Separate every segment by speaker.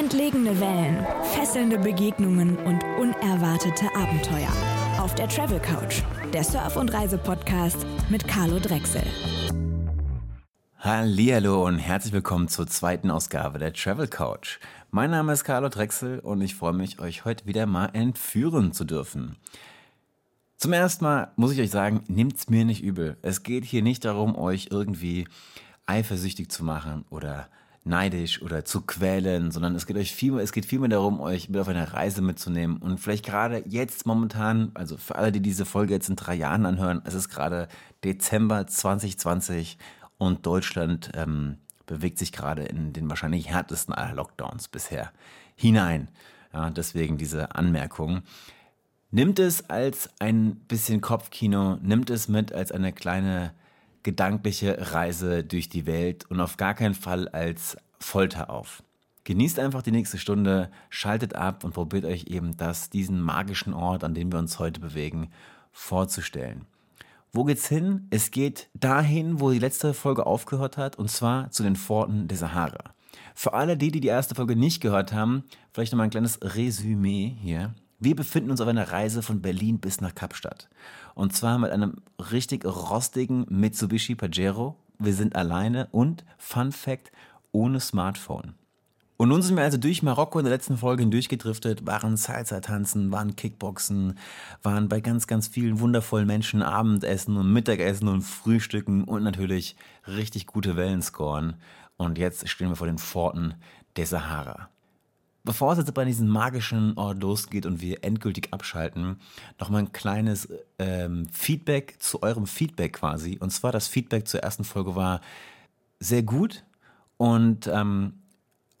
Speaker 1: Entlegene Wellen, fesselnde Begegnungen und unerwartete Abenteuer. Auf der Travel Couch, der Surf- und Reise-Podcast mit Carlo Drechsel.
Speaker 2: Hallo und herzlich willkommen zur zweiten Ausgabe der Travel Couch. Mein Name ist Carlo Drechsel und ich freue mich, euch heute wieder mal entführen zu dürfen. Zum ersten Mal muss ich euch sagen, nehmt's mir nicht übel. Es geht hier nicht darum, euch irgendwie eifersüchtig zu machen oder neidisch oder zu quälen, sondern es geht euch viel, es geht vielmehr darum, euch mit auf eine Reise mitzunehmen und vielleicht gerade jetzt momentan, also für alle, die diese Folge jetzt in drei Jahren anhören, es ist gerade Dezember 2020 und Deutschland ähm, bewegt sich gerade in den wahrscheinlich härtesten aller Lockdowns bisher hinein. Ja, deswegen diese Anmerkung. Nimmt es als ein bisschen Kopfkino, nimmt es mit als eine kleine gedankliche Reise durch die Welt und auf gar keinen Fall als Folter auf. Genießt einfach die nächste Stunde, schaltet ab und probiert euch eben das, diesen magischen Ort, an dem wir uns heute bewegen, vorzustellen. Wo geht's hin? Es geht dahin, wo die letzte Folge aufgehört hat, und zwar zu den Pforten der Sahara. Für alle die, die die erste Folge nicht gehört haben, vielleicht nochmal ein kleines Resümee hier. Wir befinden uns auf einer Reise von Berlin bis nach Kapstadt. Und zwar mit einem richtig rostigen Mitsubishi Pajero. Wir sind alleine und, Fun Fact, ohne Smartphone. Und nun sind wir also durch Marokko in der letzten Folge hindurchgedriftet, waren Salsa-Tanzen, waren Kickboxen, waren bei ganz, ganz vielen wundervollen Menschen Abendessen und Mittagessen und Frühstücken und natürlich richtig gute Wellen scoren. Und jetzt stehen wir vor den Pforten der Sahara. Bevor es jetzt bei diesem magischen Ort losgeht und wir endgültig abschalten, noch mal ein kleines ähm, Feedback zu eurem Feedback quasi. Und zwar das Feedback zur ersten Folge war sehr gut und ähm,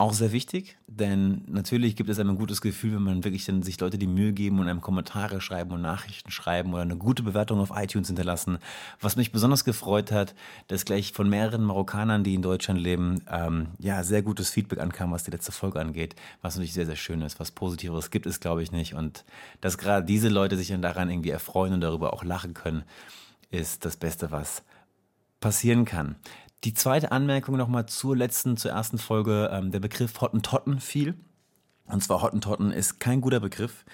Speaker 2: auch sehr wichtig, denn natürlich gibt es einem ein gutes Gefühl, wenn man wirklich dann sich Leute die Mühe geben und einem Kommentare schreiben und Nachrichten schreiben oder eine gute Bewertung auf iTunes hinterlassen. Was mich besonders gefreut hat, dass gleich von mehreren Marokkanern, die in Deutschland leben, ähm, ja, sehr gutes Feedback ankam, was die letzte Folge angeht, was natürlich sehr, sehr schön ist. Was Positiveres gibt es, glaube ich, nicht. Und dass gerade diese Leute sich dann daran irgendwie erfreuen und darüber auch lachen können, ist das Beste, was passieren kann. Die zweite Anmerkung nochmal zur letzten, zur ersten Folge, ähm, der Begriff Hottentotten fiel. Und zwar Hottentotten ist kein guter Begriff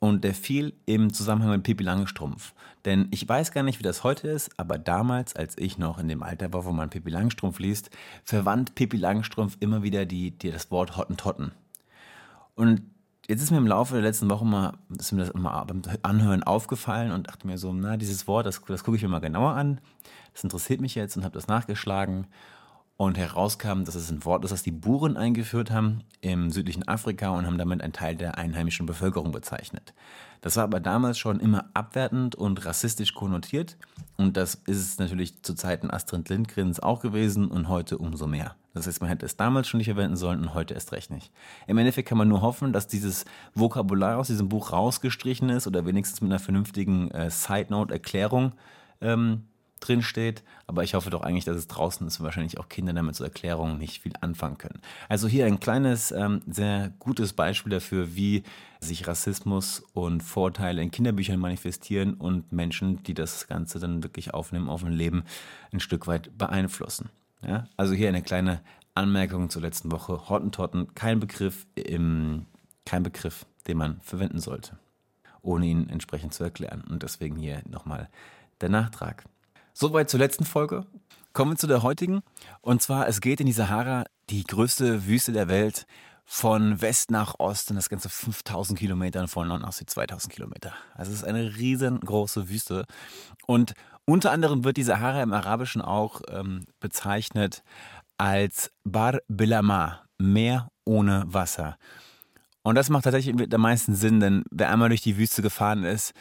Speaker 2: und der fiel im Zusammenhang mit Pippi Langstrumpf. Denn ich weiß gar nicht, wie das heute ist, aber damals, als ich noch in dem Alter war, wo man Pippi Langstrumpf liest, verwandt Pippi Langstrumpf immer wieder die, die, das Wort Hottentotten. Und Jetzt ist mir im Laufe der letzten Woche mal, ist mir das mal beim Anhören aufgefallen und dachte mir so, na, dieses Wort, das, das gucke ich mir mal genauer an. Das interessiert mich jetzt und habe das nachgeschlagen und herauskam, dass es ein Wort ist, das die Buren eingeführt haben im südlichen Afrika und haben damit einen Teil der einheimischen Bevölkerung bezeichnet. Das war aber damals schon immer abwertend und rassistisch konnotiert und das ist es natürlich zu Zeiten Astrid Lindgrens auch gewesen und heute umso mehr. Das heißt, man hätte es damals schon nicht verwenden sollen und heute erst recht nicht. Im Endeffekt kann man nur hoffen, dass dieses Vokabular aus diesem Buch rausgestrichen ist oder wenigstens mit einer vernünftigen äh, Side-Note-Erklärung ähm, drin steht. Aber ich hoffe doch eigentlich, dass es draußen ist und wahrscheinlich auch Kinder damit zur Erklärung nicht viel anfangen können. Also hier ein kleines, ähm, sehr gutes Beispiel dafür, wie sich Rassismus und Vorteile in Kinderbüchern manifestieren und Menschen, die das Ganze dann wirklich aufnehmen, auf ein Leben ein Stück weit beeinflussen. Ja? Also hier eine kleine Anmerkung zur letzten Woche. Hottentotten, kein Begriff, im, kein Begriff, den man verwenden sollte, ohne ihn entsprechend zu erklären. Und deswegen hier nochmal der Nachtrag. Soweit zur letzten Folge. Kommen wir zu der heutigen. Und zwar, es geht in die Sahara, die größte Wüste der Welt, von West nach Ost und das ganze 5000 Kilometer und von Nord nach Süd 2000 Kilometer. Also es ist eine riesengroße Wüste. Und unter anderem wird die Sahara im Arabischen auch ähm, bezeichnet als Bar Bilama, Meer ohne Wasser. Und das macht tatsächlich am meisten Sinn, denn wer einmal durch die Wüste gefahren ist,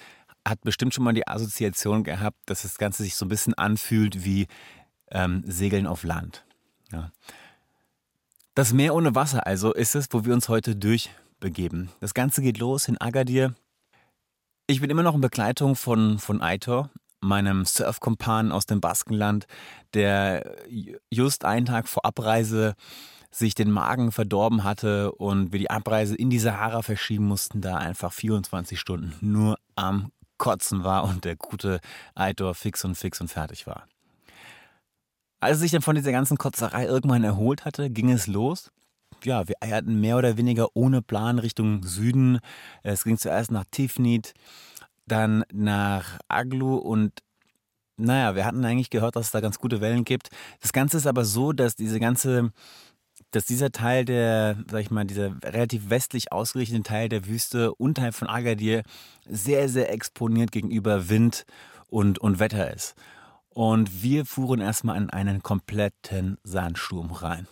Speaker 2: hat bestimmt schon mal die Assoziation gehabt, dass das Ganze sich so ein bisschen anfühlt wie ähm, Segeln auf Land. Ja. Das Meer ohne Wasser also ist es, wo wir uns heute durchbegeben. Das Ganze geht los in Agadir. Ich bin immer noch in Begleitung von, von Aitor, meinem Surfkumpan aus dem Baskenland, der just einen Tag vor Abreise sich den Magen verdorben hatte und wir die Abreise in die Sahara verschieben mussten, da einfach 24 Stunden nur am Kotzen war und der gute Eitor fix und fix und fertig war. Als er sich dann von dieser ganzen Kotzerei irgendwann erholt hatte, ging es los. ja, wir eierten mehr oder weniger ohne Plan Richtung Süden. Es ging zuerst nach Tifnit, dann nach Aglu und naja, wir hatten eigentlich gehört, dass es da ganz gute Wellen gibt. Das Ganze ist aber so, dass diese ganze, dass dieser Teil der, sag ich mal, dieser relativ westlich ausgerichtete Teil der Wüste unterhalb von Agadir sehr, sehr exponiert gegenüber Wind und, und Wetter ist. Und wir fuhren erstmal in einen kompletten Sandsturm rein.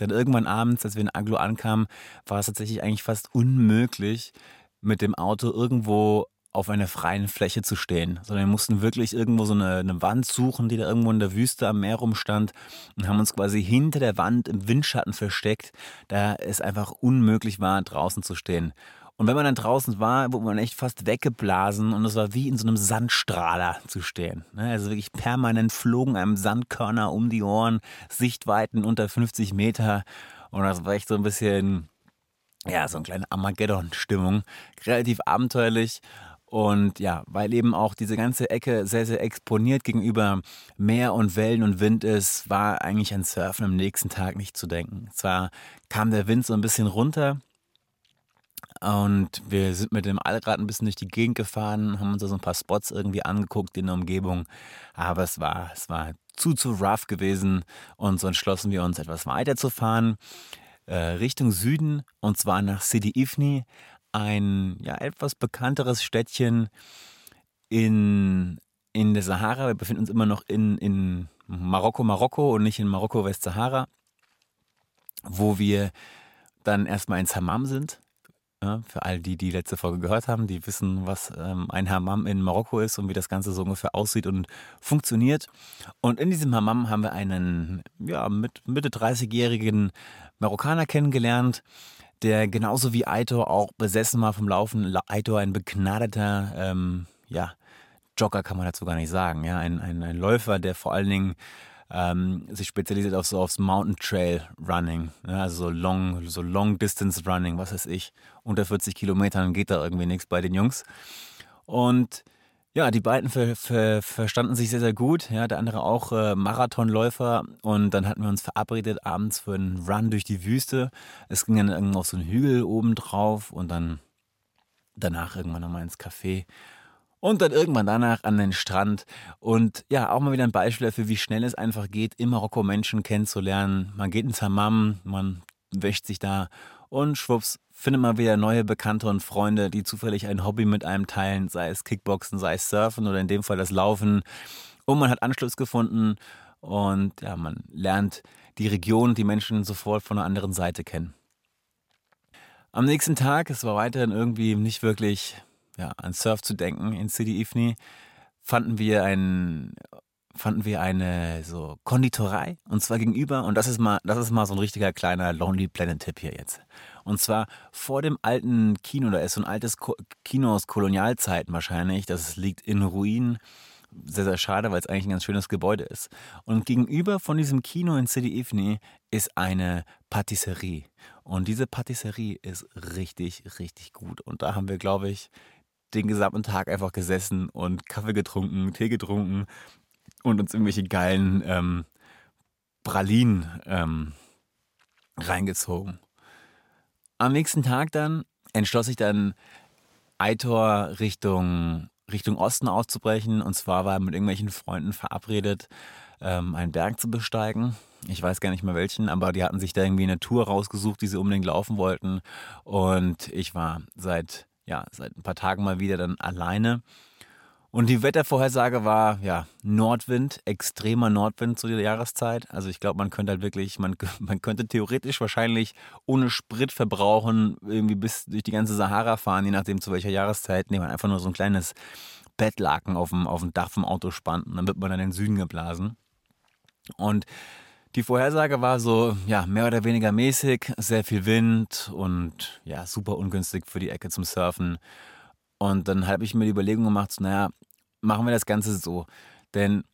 Speaker 2: Denn irgendwann abends, als wir in Aglo ankamen, war es tatsächlich eigentlich fast unmöglich, mit dem Auto irgendwo auf einer freien Fläche zu stehen, sondern wir mussten wirklich irgendwo so eine, eine, Wand suchen, die da irgendwo in der Wüste am Meer rumstand und haben uns quasi hinter der Wand im Windschatten versteckt, da es einfach unmöglich war, draußen zu stehen. Und wenn man dann draußen war, wurde man echt fast weggeblasen und es war wie in so einem Sandstrahler zu stehen. Ne? Also wirklich permanent flogen einem Sandkörner um die Ohren, Sichtweiten unter 50 Meter und das war echt so ein bisschen, ja, so eine kleine Armageddon-Stimmung. Relativ abenteuerlich und ja, weil eben auch diese ganze Ecke sehr, sehr exponiert gegenüber Meer und Wellen und Wind ist, war eigentlich an Surfen am nächsten Tag nicht zu denken. Zwar kam der Wind so ein bisschen runter und wir sind mit dem Allrad ein bisschen durch die Gegend gefahren, haben uns so ein paar Spots irgendwie angeguckt in der Umgebung, aber es war, es war zu, zu rough gewesen und so entschlossen wir uns etwas weiter zu fahren. Äh, Richtung Süden und zwar nach Sidi Ifni, ein ja, etwas bekannteres Städtchen in, in der Sahara. Wir befinden uns immer noch in, in Marokko, Marokko und nicht in Marokko, Westsahara, wo wir dann erstmal ins Hammam sind. Ja, für all die, die letzte Folge gehört haben, die wissen, was ähm, ein Hammam in Marokko ist und wie das Ganze so ungefähr aussieht und funktioniert. Und in diesem Hammam haben wir einen ja, mit Mitte 30-jährigen Marokkaner kennengelernt, der genauso wie Aitor auch besessen war vom Laufen. Aitor ein begnadeter, ähm, ja, Jogger kann man dazu gar nicht sagen, ja, ein, ein, ein Läufer, der vor allen Dingen ähm, sich spezialisiert auf so aufs Mountain Trail Running, ja, also so Long, so Long Distance Running, was weiß ich, unter 40 Kilometern geht da irgendwie nichts bei den Jungs. Und ja, die beiden ver, ver, verstanden sich sehr, sehr gut. Ja, der andere auch äh, Marathonläufer. Und dann hatten wir uns verabredet abends für einen Run durch die Wüste. Es ging dann irgendwo auf so einen Hügel oben drauf und dann danach irgendwann nochmal ins Café. Und dann irgendwann danach an den Strand. Und ja, auch mal wieder ein Beispiel dafür, wie schnell es einfach geht, in Marokko Menschen kennenzulernen. Man geht ins Hammam, man wäscht sich da und schwupps, findet man wieder neue Bekannte und Freunde, die zufällig ein Hobby mit einem teilen, sei es Kickboxen, sei es Surfen oder in dem Fall das Laufen. Und man hat Anschluss gefunden und ja, man lernt die Region, die Menschen sofort von einer anderen Seite kennen. Am nächsten Tag, es war weiterhin irgendwie nicht wirklich ja, an Surf zu denken in City Ifni, fanden wir ein fanden wir eine so Konditorei und zwar gegenüber und das ist mal das ist mal so ein richtiger kleiner Lonely Planet Tipp hier jetzt. Und zwar vor dem alten Kino, da ist so ein altes Kino aus Kolonialzeiten wahrscheinlich, das liegt in Ruinen. Sehr, sehr schade, weil es eigentlich ein ganz schönes Gebäude ist. Und gegenüber von diesem Kino in City Ifni ist eine Patisserie. Und diese Patisserie ist richtig, richtig gut. Und da haben wir, glaube ich, den gesamten Tag einfach gesessen und Kaffee getrunken, Tee getrunken und uns irgendwelche geilen ähm, Pralinen ähm, reingezogen. Am nächsten Tag dann entschloss ich dann, Eitor Richtung, Richtung Osten auszubrechen. Und zwar war mit irgendwelchen Freunden verabredet, ähm, einen Berg zu besteigen. Ich weiß gar nicht mehr welchen, aber die hatten sich da irgendwie eine Tour rausgesucht, die sie unbedingt laufen wollten. Und ich war seit, ja, seit ein paar Tagen mal wieder dann alleine und die Wettervorhersage war, ja, Nordwind, extremer Nordwind zu der Jahreszeit. Also ich glaube, man könnte halt wirklich, man, man könnte theoretisch wahrscheinlich ohne Sprit verbrauchen, irgendwie bis durch die ganze Sahara fahren, je nachdem zu welcher Jahreszeit, indem man einfach nur so ein kleines Bettlaken auf dem, auf dem Dach vom Auto spannt und dann wird man dann in den Süden geblasen. Und die Vorhersage war so, ja, mehr oder weniger mäßig, sehr viel Wind und ja, super ungünstig für die Ecke zum Surfen. Und dann habe ich mir die Überlegung gemacht, naja, machen wir das Ganze so. Denn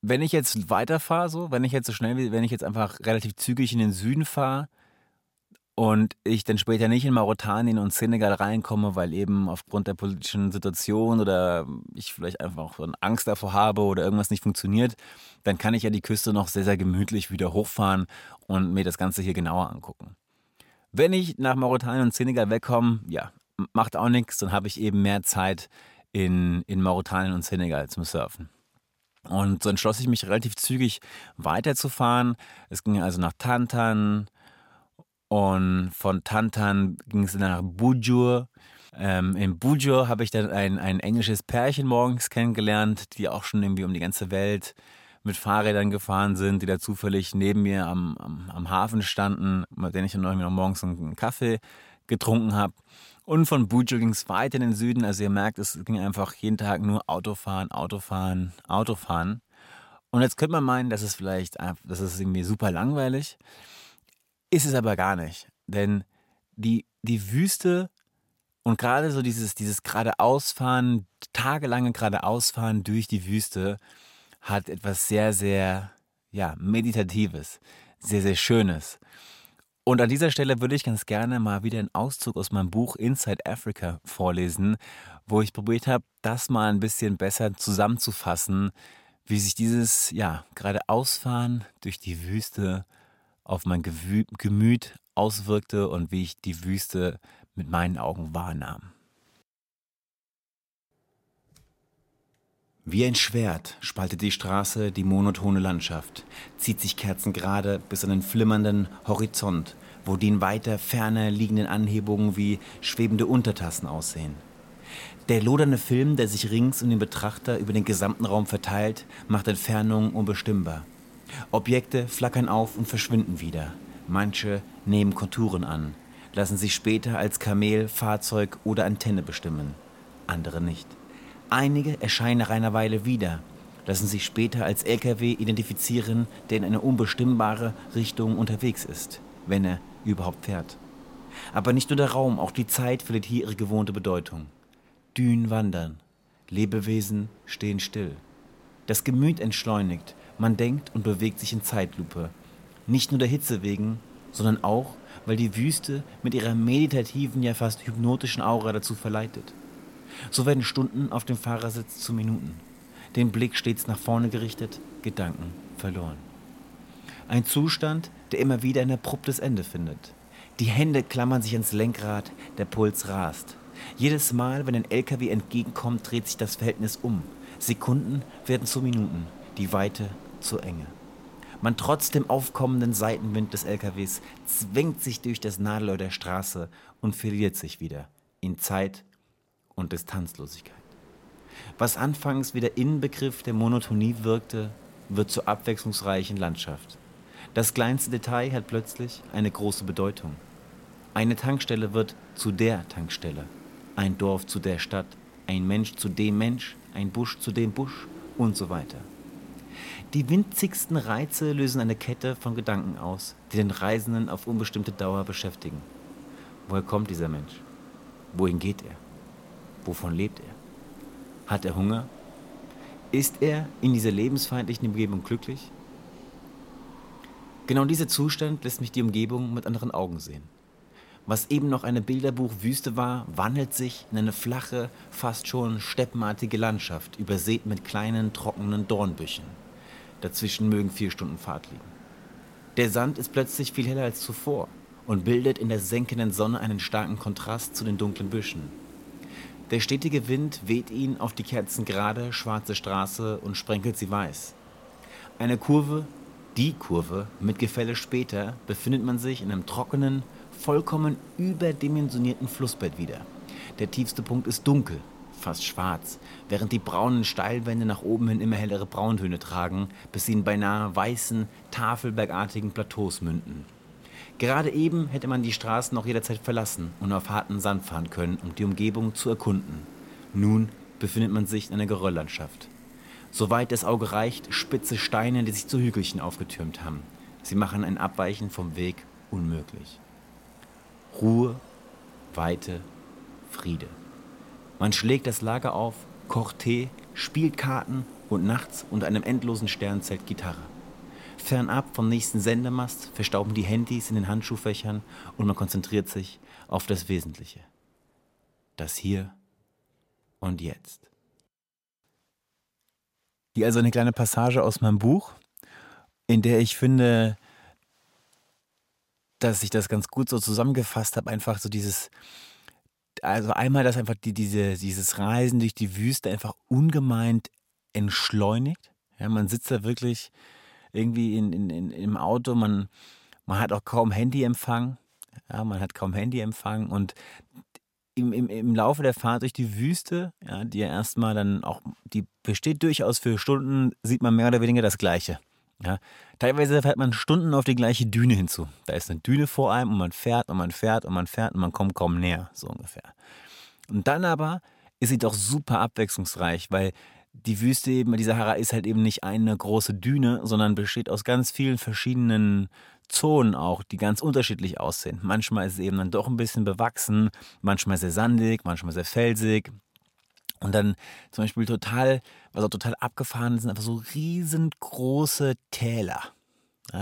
Speaker 2: wenn ich jetzt weiterfahre, so, wenn ich jetzt so schnell, wenn ich jetzt einfach relativ zügig in den Süden fahre und ich dann später nicht in Mauretanien und Senegal reinkomme, weil eben aufgrund der politischen Situation oder ich vielleicht einfach auch Angst davor habe oder irgendwas nicht funktioniert, dann kann ich ja die Küste noch sehr, sehr gemütlich wieder hochfahren und mir das Ganze hier genauer angucken. Wenn ich nach Mauretanien und Senegal wegkomme, ja, macht auch nichts, dann habe ich eben mehr Zeit in, in Mauretanien und Senegal zum Surfen. Und so entschloss ich mich relativ zügig weiterzufahren. Es ging also nach Tantan, und von Tantan ging es nach Bujur. Ähm, in Bujur habe ich dann ein, ein englisches Pärchen morgens kennengelernt, die auch schon irgendwie um die ganze Welt mit Fahrrädern gefahren sind, die da zufällig neben mir am, am, am Hafen standen, mit denen ich dann noch morgens einen Kaffee getrunken habe. Und von Bujur ging es weiter in den Süden. Also ihr merkt, es ging einfach jeden Tag nur Autofahren, Autofahren, Autofahren. Und jetzt könnte man meinen, das ist vielleicht, das ist irgendwie super langweilig. Ist es aber gar nicht. Denn die, die Wüste und gerade so dieses, dieses geradeausfahren, tagelange geradeausfahren durch die Wüste hat etwas sehr, sehr, ja, meditatives, sehr, sehr schönes. Und an dieser Stelle würde ich ganz gerne mal wieder einen Auszug aus meinem Buch Inside Africa vorlesen, wo ich probiert habe, das mal ein bisschen besser zusammenzufassen, wie sich dieses, ja, geradeausfahren durch die Wüste auf mein Gemüt auswirkte und wie ich die Wüste mit meinen Augen wahrnahm. Wie ein Schwert spaltet die Straße die monotone Landschaft, zieht sich kerzengerade bis an den flimmernden Horizont, wo die in weiter Ferne liegenden Anhebungen wie schwebende Untertassen aussehen. Der lodernde Film, der sich rings um den Betrachter über den gesamten Raum verteilt, macht Entfernungen unbestimmbar. Objekte flackern auf und verschwinden wieder. Manche nehmen Konturen an, lassen sich später als Kamel, Fahrzeug oder Antenne bestimmen. Andere nicht. Einige erscheinen nach einer Weile wieder, lassen sich später als LKW identifizieren, der in eine unbestimmbare Richtung unterwegs ist, wenn er überhaupt fährt. Aber nicht nur der Raum, auch die Zeit verliert hier ihre gewohnte Bedeutung. Dünen wandern, Lebewesen stehen still. Das Gemüt entschleunigt, man denkt und bewegt sich in Zeitlupe. Nicht nur der Hitze wegen, sondern auch, weil die Wüste mit ihrer meditativen, ja fast hypnotischen Aura dazu verleitet. So werden Stunden auf dem Fahrersitz zu Minuten. Den Blick stets nach vorne gerichtet, Gedanken verloren. Ein Zustand, der immer wieder ein abruptes Ende findet. Die Hände klammern sich ans Lenkrad, der Puls rast. Jedes Mal, wenn ein LKW entgegenkommt, dreht sich das Verhältnis um. Sekunden werden zu Minuten, die Weite zur Enge. Man trotz dem aufkommenden Seitenwind des LKWs zwängt sich durch das Nadelöhr der Straße und verliert sich wieder in Zeit und Distanzlosigkeit. Was anfangs wie der Innenbegriff der Monotonie wirkte, wird zur abwechslungsreichen Landschaft. Das kleinste Detail hat plötzlich eine große Bedeutung. Eine Tankstelle wird zu der Tankstelle, ein Dorf zu der Stadt, ein Mensch zu dem Mensch, ein Busch zu dem Busch und so weiter. Die winzigsten Reize lösen eine Kette von Gedanken aus, die den Reisenden auf unbestimmte Dauer beschäftigen. Woher kommt dieser Mensch? Wohin geht er? Wovon lebt er? Hat er Hunger? Ist er in dieser lebensfeindlichen Umgebung glücklich? Genau dieser Zustand lässt mich die Umgebung mit anderen Augen sehen. Was eben noch eine Bilderbuchwüste war, wandelt sich in eine flache, fast schon steppenartige Landschaft, übersät mit kleinen, trockenen Dornbüschen. Dazwischen mögen vier Stunden Fahrt liegen. Der Sand ist plötzlich viel heller als zuvor und bildet in der senkenden Sonne einen starken Kontrast zu den dunklen Büschen. Der stetige Wind weht ihn auf die kerzengerade, schwarze Straße und sprenkelt sie weiß. Eine Kurve, die Kurve, mit Gefälle später befindet man sich in einem trockenen, vollkommen überdimensionierten Flussbett wieder. Der tiefste Punkt ist dunkel, fast schwarz, während die braunen Steilwände nach oben hin immer hellere Brauntöne tragen, bis sie in beinahe weißen, tafelbergartigen Plateaus münden. Gerade eben hätte man die Straßen noch jederzeit verlassen und auf harten Sand fahren können, um die Umgebung zu erkunden. Nun befindet man sich in einer Gerölllandschaft. Soweit das Auge reicht, spitze Steine, die sich zu Hügelchen aufgetürmt haben. Sie machen ein Abweichen vom Weg unmöglich. Ruhe, Weite, Friede. Man schlägt das Lager auf, kocht Tee, spielt Karten und nachts unter einem endlosen Sternzelt Gitarre. Fernab vom nächsten Sendemast, verstauben die Handys in den Handschuhfächern und man konzentriert sich auf das Wesentliche. Das Hier und Jetzt. Hier also eine kleine Passage aus meinem Buch, in der ich finde, dass ich das ganz gut so zusammengefasst habe. Einfach so dieses, also einmal, dass einfach die, diese, dieses Reisen durch die Wüste einfach ungemein entschleunigt. Ja, man sitzt da wirklich irgendwie in, in, in, im Auto, man, man hat auch kaum Handyempfang. Ja, man hat kaum Handyempfang und im, im, im Laufe der Fahrt durch die Wüste, ja, die ja erstmal dann auch, die besteht durchaus für Stunden, sieht man mehr oder weniger das Gleiche. Ja, teilweise fährt man Stunden auf die gleiche Düne hinzu. Da ist eine Düne vor einem und man fährt und man fährt und man fährt und man kommt kaum näher, so ungefähr. Und dann aber ist sie doch super abwechslungsreich, weil die Wüste eben, die Sahara ist halt eben nicht eine große Düne, sondern besteht aus ganz vielen verschiedenen Zonen auch, die ganz unterschiedlich aussehen. Manchmal ist es eben dann doch ein bisschen bewachsen, manchmal sehr sandig, manchmal sehr felsig. Und dann zum Beispiel total, was auch total abgefahren ist, sind einfach so riesengroße Täler,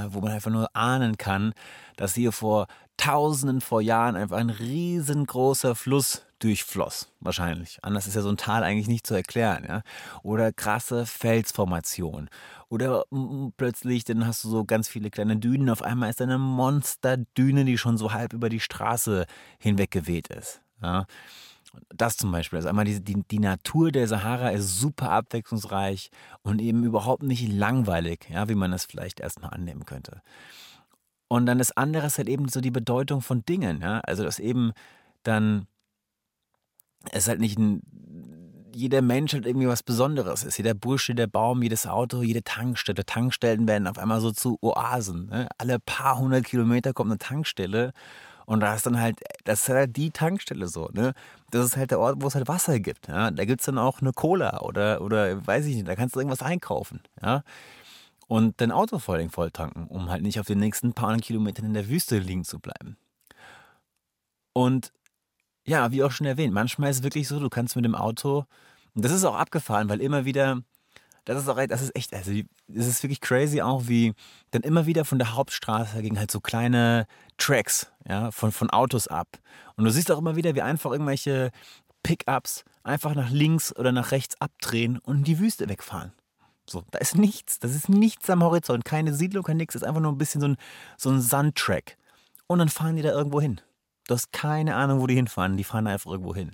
Speaker 2: wo man einfach nur ahnen kann, dass hier vor Tausenden vor Jahren einfach ein riesengroßer Fluss durchfloss, wahrscheinlich. Anders ist ja so ein Tal eigentlich nicht zu erklären. Ja? Oder krasse Felsformationen. Oder plötzlich, dann hast du so ganz viele kleine Dünen. Auf einmal ist eine Monsterdüne, die schon so halb über die Straße hinweg geweht ist. Ja? Das zum Beispiel. Also einmal die, die, die, Natur der Sahara ist super abwechslungsreich und eben überhaupt nicht langweilig, ja, wie man das vielleicht erstmal annehmen könnte. Und dann das andere ist halt eben so die Bedeutung von Dingen. Ja? Also, dass eben dann es halt nicht ein, jeder Mensch halt irgendwie was Besonderes ist. Jeder Bursche, der Baum, jedes Auto, jede Tankstelle. Tankstellen werden auf einmal so zu Oasen. Ne? Alle paar hundert Kilometer kommt eine Tankstelle und da ist dann halt, das ist halt die Tankstelle so. Ne? Das ist halt der Ort, wo es halt Wasser gibt. Ja? Da gibt es dann auch eine Cola oder, oder weiß ich nicht, da kannst du irgendwas einkaufen. Ja? Und dein Auto vor allem voll tanken, um halt nicht auf den nächsten paar Kilometern in der Wüste liegen zu bleiben. Und ja, wie auch schon erwähnt, manchmal ist es wirklich so, du kannst mit dem Auto, und das ist auch abgefahren, weil immer wieder, das ist auch, das ist echt, also das ist wirklich crazy auch, wie dann immer wieder von der Hauptstraße gegen halt so kleine Tracks, ja, von, von Autos ab. Und du siehst auch immer wieder, wie einfach irgendwelche Pickups einfach nach links oder nach rechts abdrehen und in die Wüste wegfahren. So, da ist nichts, das ist nichts am Horizont, keine Siedlung, kein nix, ist einfach nur ein bisschen so ein, so ein Sandtrack. Und dann fahren die da irgendwo hin. Du hast keine Ahnung, wo die hinfahren. Die fahren einfach irgendwo hin.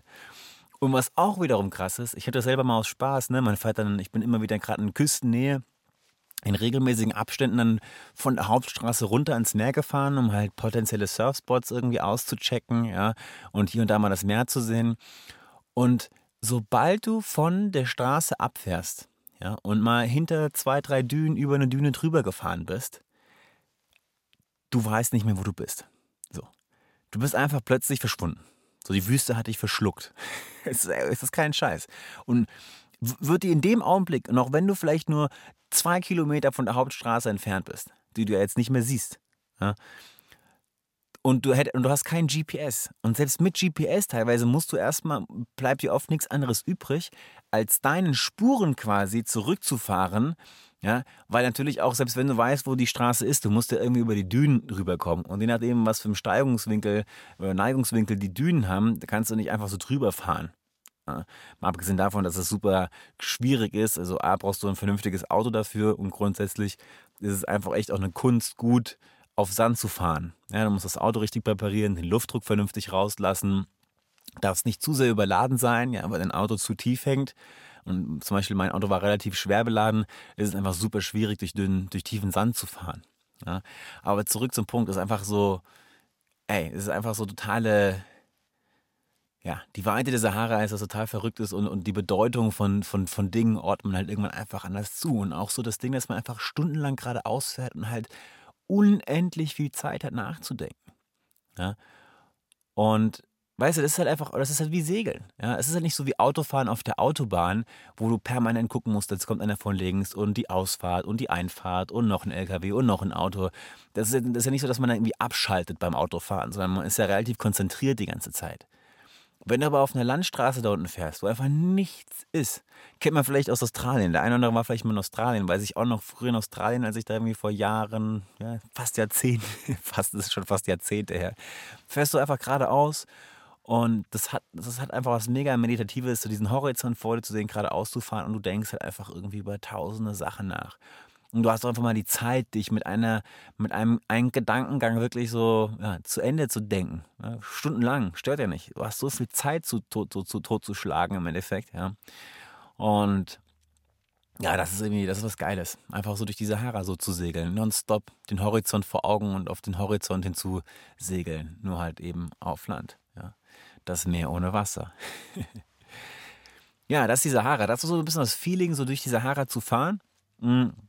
Speaker 2: Und was auch wiederum krass ist, ich hatte das selber mal aus Spaß, ne? Fährt dann, ich bin immer wieder gerade in Küstennähe, in regelmäßigen Abständen dann von der Hauptstraße runter ins Meer gefahren, um halt potenzielle Surfspots irgendwie auszuchecken, ja, und hier und da mal das Meer zu sehen. Und sobald du von der Straße abfährst, ja, und mal hinter zwei, drei Dünen über eine Düne drüber gefahren bist, du weißt nicht mehr, wo du bist. Du bist einfach plötzlich verschwunden. So, die Wüste hat dich verschluckt. es, ist kein Scheiß. Und wird dir in dem Augenblick, und auch wenn du vielleicht nur zwei Kilometer von der Hauptstraße entfernt bist, die du ja jetzt nicht mehr siehst, ja, und du, hätt, und du hast kein GPS. Und selbst mit GPS teilweise musst du erstmal, bleibt dir oft nichts anderes übrig, als deinen Spuren quasi zurückzufahren ja, weil natürlich auch, selbst wenn du weißt, wo die Straße ist, du musst ja irgendwie über die Dünen rüberkommen. Und je nachdem, was für einen Steigungswinkel oder Neigungswinkel die Dünen haben, da kannst du nicht einfach so drüber fahren. Ja, mal abgesehen davon, dass es super schwierig ist. Also A, brauchst du ein vernünftiges Auto dafür und grundsätzlich ist es einfach echt auch eine Kunst, gut auf Sand zu fahren. Ja, du musst das Auto richtig präparieren, den Luftdruck vernünftig rauslassen, darfst nicht zu sehr überladen sein, ja, weil dein Auto zu tief hängt. Und zum Beispiel mein Auto war relativ schwer beladen. Es ist einfach super schwierig, durch, dünn, durch tiefen Sand zu fahren. Ja? Aber zurück zum Punkt, ist einfach so, ey, es ist einfach so totale, ja, die Weite der Sahara ist, was total verrückt ist und, und die Bedeutung von, von, von Dingen ordnet man halt irgendwann einfach anders zu. Und auch so das Ding, dass man einfach stundenlang gerade ausfährt und halt unendlich viel Zeit hat nachzudenken. Ja? Und Weißt du, das ist halt einfach, das ist halt wie Segeln. Ja, es ist halt nicht so wie Autofahren auf der Autobahn, wo du permanent gucken musst, jetzt kommt einer von links und die Ausfahrt und die Einfahrt und noch ein LKW und noch ein Auto. Das ist, das ist ja nicht so, dass man da irgendwie abschaltet beim Autofahren, sondern man ist ja relativ konzentriert die ganze Zeit. Wenn du aber auf einer Landstraße da unten fährst, wo einfach nichts ist, kennt man vielleicht aus Australien. Der eine oder andere war vielleicht mal in Australien, weiß ich auch noch früher in Australien, als ich da irgendwie vor Jahren, ja, fast Jahrzehnte, fast das ist schon fast Jahrzehnte her, fährst du einfach geradeaus und das hat, das hat einfach was mega Meditatives, so diesen Horizont vor dir zu sehen, geradeaus zu fahren und du denkst halt einfach irgendwie über tausende Sachen nach. Und du hast einfach mal die Zeit, dich mit einer, mit einem, einem Gedankengang wirklich so ja, zu Ende zu denken. Ja, stundenlang, stört ja nicht. Du hast so viel Zeit zu, zu, zu, zu tot zu schlagen im Endeffekt, ja. Und ja, das ist irgendwie, das ist was Geiles. Einfach so durch die Sahara so zu segeln. Nonstop den Horizont vor Augen und auf den Horizont hinzu segeln. Nur halt eben auf Land. Ja. Das Meer ohne Wasser. ja, das ist die Sahara. Das ist so ein bisschen das Feeling, so durch die Sahara zu fahren. Mhm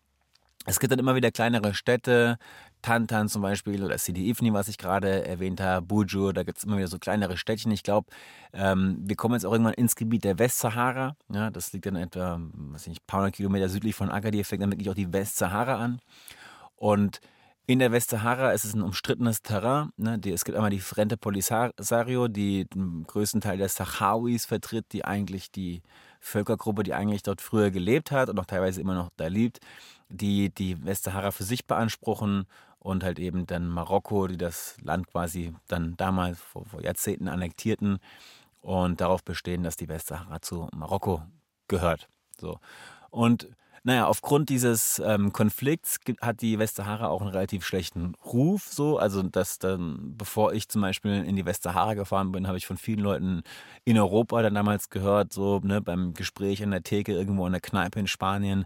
Speaker 2: es gibt dann immer wieder kleinere Städte, Tantan zum Beispiel oder Sidi Ifni, was ich gerade erwähnt habe, Bujur, da gibt es immer wieder so kleinere Städtchen. Ich glaube, ähm, wir kommen jetzt auch irgendwann ins Gebiet der Westsahara. Ja, das liegt dann etwa, weiß nicht, paar hundert Kilometer südlich von Agadir, fängt dann wirklich auch die Westsahara an. Und in der Westsahara ist es ein umstrittenes Terrain. Ne? Es gibt einmal die Frente Polisario, die den größten Teil der Sahrawis vertritt, die eigentlich die Völkergruppe, die eigentlich dort früher gelebt hat und auch teilweise immer noch da lebt die die Westsahara für sich beanspruchen und halt eben dann Marokko, die das Land quasi dann damals vor, vor Jahrzehnten annektierten und darauf bestehen, dass die Westsahara zu Marokko gehört. So. Und naja, aufgrund dieses ähm, Konflikts hat die Westsahara auch einen relativ schlechten Ruf. So, also dass dann, bevor ich zum Beispiel in die Westsahara gefahren bin, habe ich von vielen Leuten in Europa dann damals gehört, so ne, beim Gespräch in der Theke irgendwo in der Kneipe in Spanien,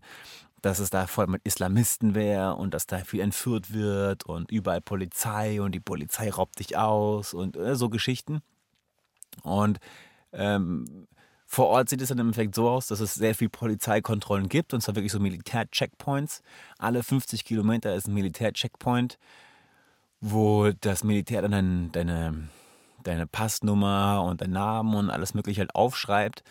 Speaker 2: dass es da voll mit Islamisten wäre und dass da viel entführt wird und überall Polizei und die Polizei raubt dich aus und äh, so Geschichten. Und ähm, vor Ort sieht es dann im Endeffekt so aus, dass es sehr viel Polizeikontrollen gibt und zwar wirklich so Militär-Checkpoints. Alle 50 Kilometer ist ein Militär-Checkpoint, wo das Militär dann deine, deine Passnummer und deinen Namen und alles Mögliche halt aufschreibt.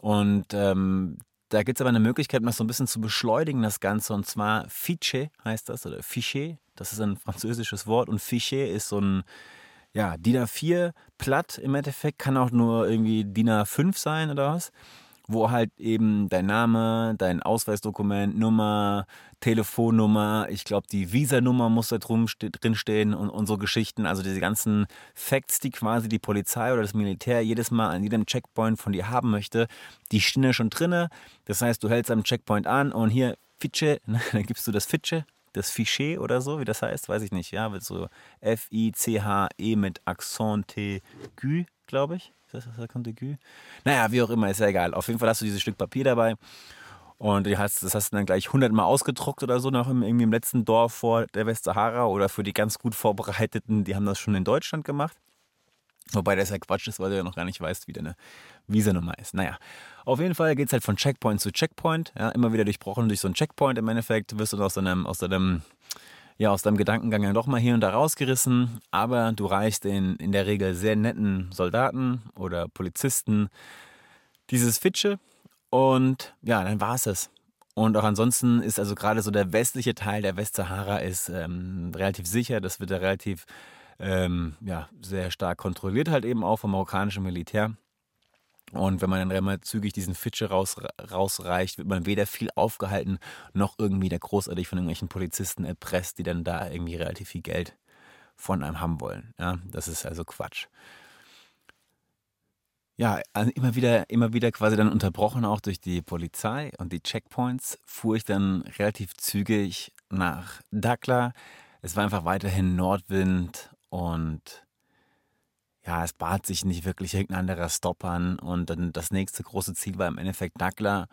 Speaker 2: Und ähm, da gibt es aber eine Möglichkeit, mal so ein bisschen zu beschleunigen, das Ganze. Und zwar Fiche heißt das, oder Fiche. Das ist ein französisches Wort. Und Fiche ist so ein ja, DIN A4-Platt im Endeffekt. Kann auch nur irgendwie DIN A5 sein oder was wo halt eben dein Name, dein Ausweisdokument, Nummer, Telefonnummer, ich glaube die Visa-Nummer muss da drinstehen und, und so Geschichten. Also diese ganzen Facts, die quasi die Polizei oder das Militär jedes Mal an jedem Checkpoint von dir haben möchte, die stehen ja schon drinne. Das heißt, du hältst am Checkpoint an und hier Fiche, dann gibst du das Fiche, das Fiché oder so, wie das heißt, weiß ich nicht. Ja, wird so F-I-C-H-E mit Accent T-Gü, glaube ich. Ist das Contigu? Naja, wie auch immer, ist ja egal. Auf jeden Fall hast du dieses Stück Papier dabei. Und das hast du dann gleich hundertmal ausgedruckt oder so, noch irgendwie im letzten Dorf vor der Westsahara oder für die ganz gut Vorbereiteten, die haben das schon in Deutschland gemacht. Wobei das ja Quatsch ist, weil du ja noch gar nicht weißt, wie deine Visa-Nummer ist. Naja, auf jeden Fall geht es halt von Checkpoint zu Checkpoint. Ja, immer wieder durchbrochen durch so einen Checkpoint. Im Endeffekt wirst du aus deinem, aus deinem ja, aus deinem Gedankengang ja doch mal hier und da rausgerissen, aber du reichst den in der Regel sehr netten Soldaten oder Polizisten dieses Fitsche und ja, dann war es das. Und auch ansonsten ist also gerade so der westliche Teil der Westsahara ist ähm, relativ sicher, das wird ja relativ ähm, ja, sehr stark kontrolliert halt eben auch vom marokkanischen Militär. Und wenn man dann einmal zügig diesen Fitsche raus, rausreicht, wird man weder viel aufgehalten, noch irgendwie da großartig von irgendwelchen Polizisten erpresst, die dann da irgendwie relativ viel Geld von einem haben wollen. Ja, das ist also Quatsch. Ja, also immer wieder, immer wieder quasi dann unterbrochen auch durch die Polizei und die Checkpoints, fuhr ich dann relativ zügig nach Dakla. Es war einfach weiterhin Nordwind und ja, es bat sich nicht wirklich irgendein anderer Stop an. Und dann das nächste große Ziel war im Endeffekt Dakla.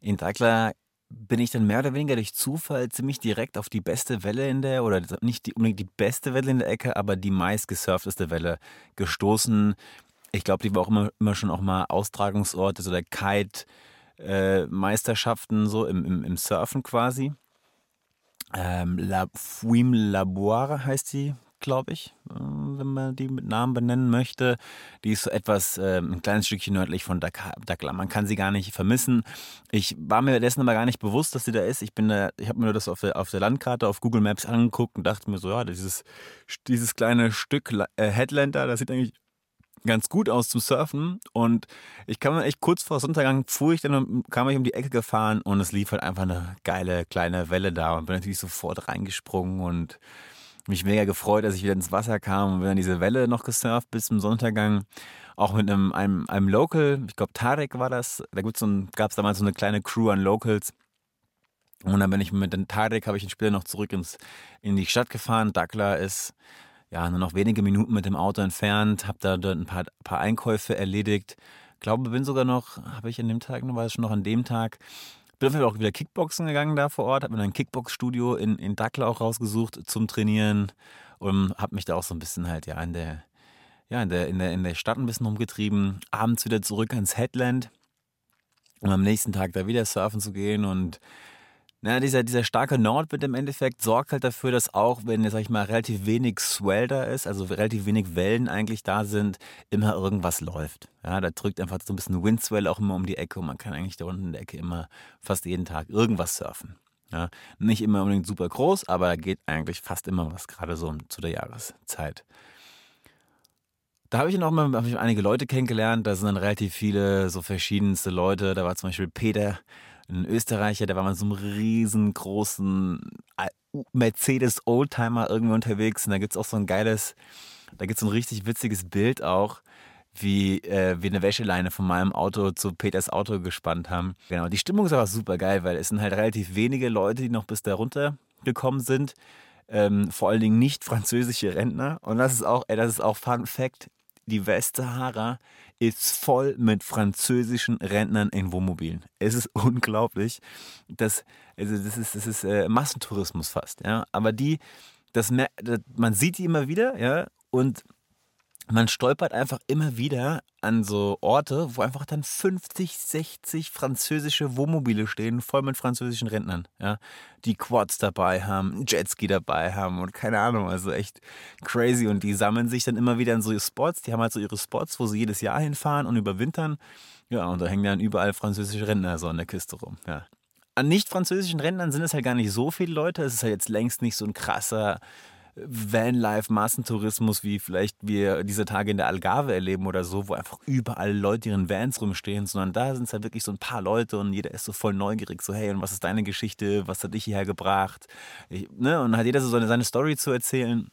Speaker 2: In Dakla bin ich dann mehr oder weniger durch Zufall ziemlich direkt auf die beste Welle in der, oder nicht die, unbedingt die beste Welle in der Ecke, aber die meist gesurfteste Welle gestoßen. Ich glaube, die war auch immer, immer schon auch mal Austragungsort, so der Kite-Meisterschaften, so im, im, im Surfen quasi. Ähm, La Fuim Laboire heißt die glaube ich, äh, wenn man die mit Namen benennen möchte. Die ist so etwas, äh, ein kleines Stückchen nördlich von Dakar. Man kann sie gar nicht vermissen. Ich war mir dessen aber gar nicht bewusst, dass sie da ist. Ich ich habe mir das auf der, auf der Landkarte auf Google Maps angeguckt und dachte mir so, ja, dieses, dieses kleine Stück äh, Headland da, das sieht eigentlich ganz gut aus zum Surfen. Und ich kam echt kurz vor Sonntagang, fuhr ich dann kam ich um die Ecke gefahren und es lief halt einfach eine geile kleine Welle da und bin natürlich sofort reingesprungen und mich mega gefreut, dass ich wieder ins Wasser kam und bin dann diese Welle noch gesurft bis zum Sonntagang. Auch mit einem, einem, einem Local, ich glaube Tarek war das. Da so gab es damals so eine kleine Crew an Locals. Und dann bin ich mit dem Tarek, habe ich ihn später noch zurück ins, in die Stadt gefahren. Dakla ist ja nur noch wenige Minuten mit dem Auto entfernt, habe da dort ein paar, paar Einkäufe erledigt. Glaube, bin sogar noch, habe ich an dem Tag, war es schon noch an dem Tag, jeden Fall auch wieder Kickboxen gegangen da vor Ort, habe mir ein Kickbox-Studio in, in Dackler auch rausgesucht zum Trainieren und habe mich da auch so ein bisschen halt ja in der, ja, in der, in der, in der Stadt ein bisschen rumgetrieben. Abends wieder zurück ans Headland, um am nächsten Tag da wieder surfen zu gehen und na, dieser, dieser starke Nordwind im Endeffekt sorgt halt dafür, dass auch, wenn, sag ich mal, relativ wenig Swell da ist, also relativ wenig Wellen eigentlich da sind, immer irgendwas läuft. Ja, da drückt einfach so ein bisschen Windswell auch immer um die Ecke und man kann eigentlich da unten in der Ecke immer fast jeden Tag irgendwas surfen. Ja, nicht immer unbedingt super groß, aber da geht eigentlich fast immer was, gerade so zu der Jahreszeit. Da habe ich noch mal ich einige Leute kennengelernt, da sind dann relativ viele, so verschiedenste Leute. Da war zum Beispiel Peter, ein Österreicher, der war mit so einem riesengroßen Mercedes Oldtimer irgendwie unterwegs. Und da gibt es auch so ein geiles, da gibt es so ein richtig witziges Bild auch, wie äh, wir eine Wäscheleine von meinem Auto zu Peters Auto gespannt haben. Genau, die Stimmung ist aber super geil, weil es sind halt relativ wenige Leute, die noch bis da runter gekommen sind. Ähm, vor allen Dingen nicht französische Rentner. Und das ist auch, ey, das ist auch Fun Fact die Westsahara ist voll mit französischen Rentnern in Wohnmobilen. Es ist unglaublich. Das, also das ist, das ist äh, Massentourismus fast. Ja? Aber die, das, man sieht die immer wieder, ja, und man stolpert einfach immer wieder an so Orte, wo einfach dann 50, 60 französische Wohnmobile stehen, voll mit französischen Rentnern, ja, die Quads dabei haben, Jetski dabei haben und keine Ahnung, also echt crazy. Und die sammeln sich dann immer wieder in so Spots, die haben halt so ihre Spots, wo sie jedes Jahr hinfahren und überwintern, ja, und da hängen dann überall französische Rentner so an der Küste rum, ja. An nicht französischen Rentnern sind es halt gar nicht so viele Leute, es ist halt jetzt längst nicht so ein krasser Vanlife-Massentourismus, wie vielleicht wir diese Tage in der Algarve erleben oder so, wo einfach überall Leute ihren Vans rumstehen, sondern da sind es halt wirklich so ein paar Leute und jeder ist so voll neugierig, so hey, und was ist deine Geschichte, was hat dich hierher gebracht? Ich, ne? Und hat jeder so seine, seine Story zu erzählen.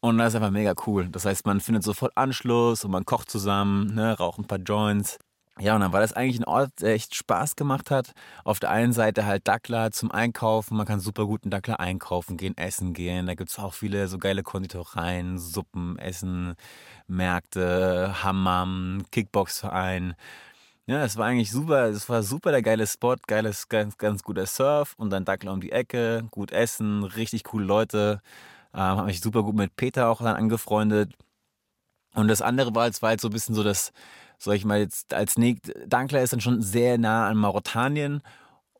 Speaker 2: Und das ist einfach mega cool. Das heißt, man findet sofort Anschluss und man kocht zusammen, ne, raucht ein paar Joints. Ja, und dann war das eigentlich ein Ort, der echt Spaß gemacht hat. Auf der einen Seite halt Dackler zum Einkaufen. Man kann super gut in Dackler einkaufen gehen, essen gehen. Da gibt es auch viele so geile Konditoreien, Suppen, Essen, Märkte, Hammam, Kickboxverein. Ja, es war eigentlich super, es war super der geile Spot, geiles, ganz, ganz guter Surf und dann Dackler um die Ecke, gut essen, richtig coole Leute. Ähm, habe mich super gut mit Peter auch dann angefreundet. Und das andere war, es war halt so ein bisschen so das, sag ich mal jetzt als Dankler ist dann schon sehr nah an Mauretanien.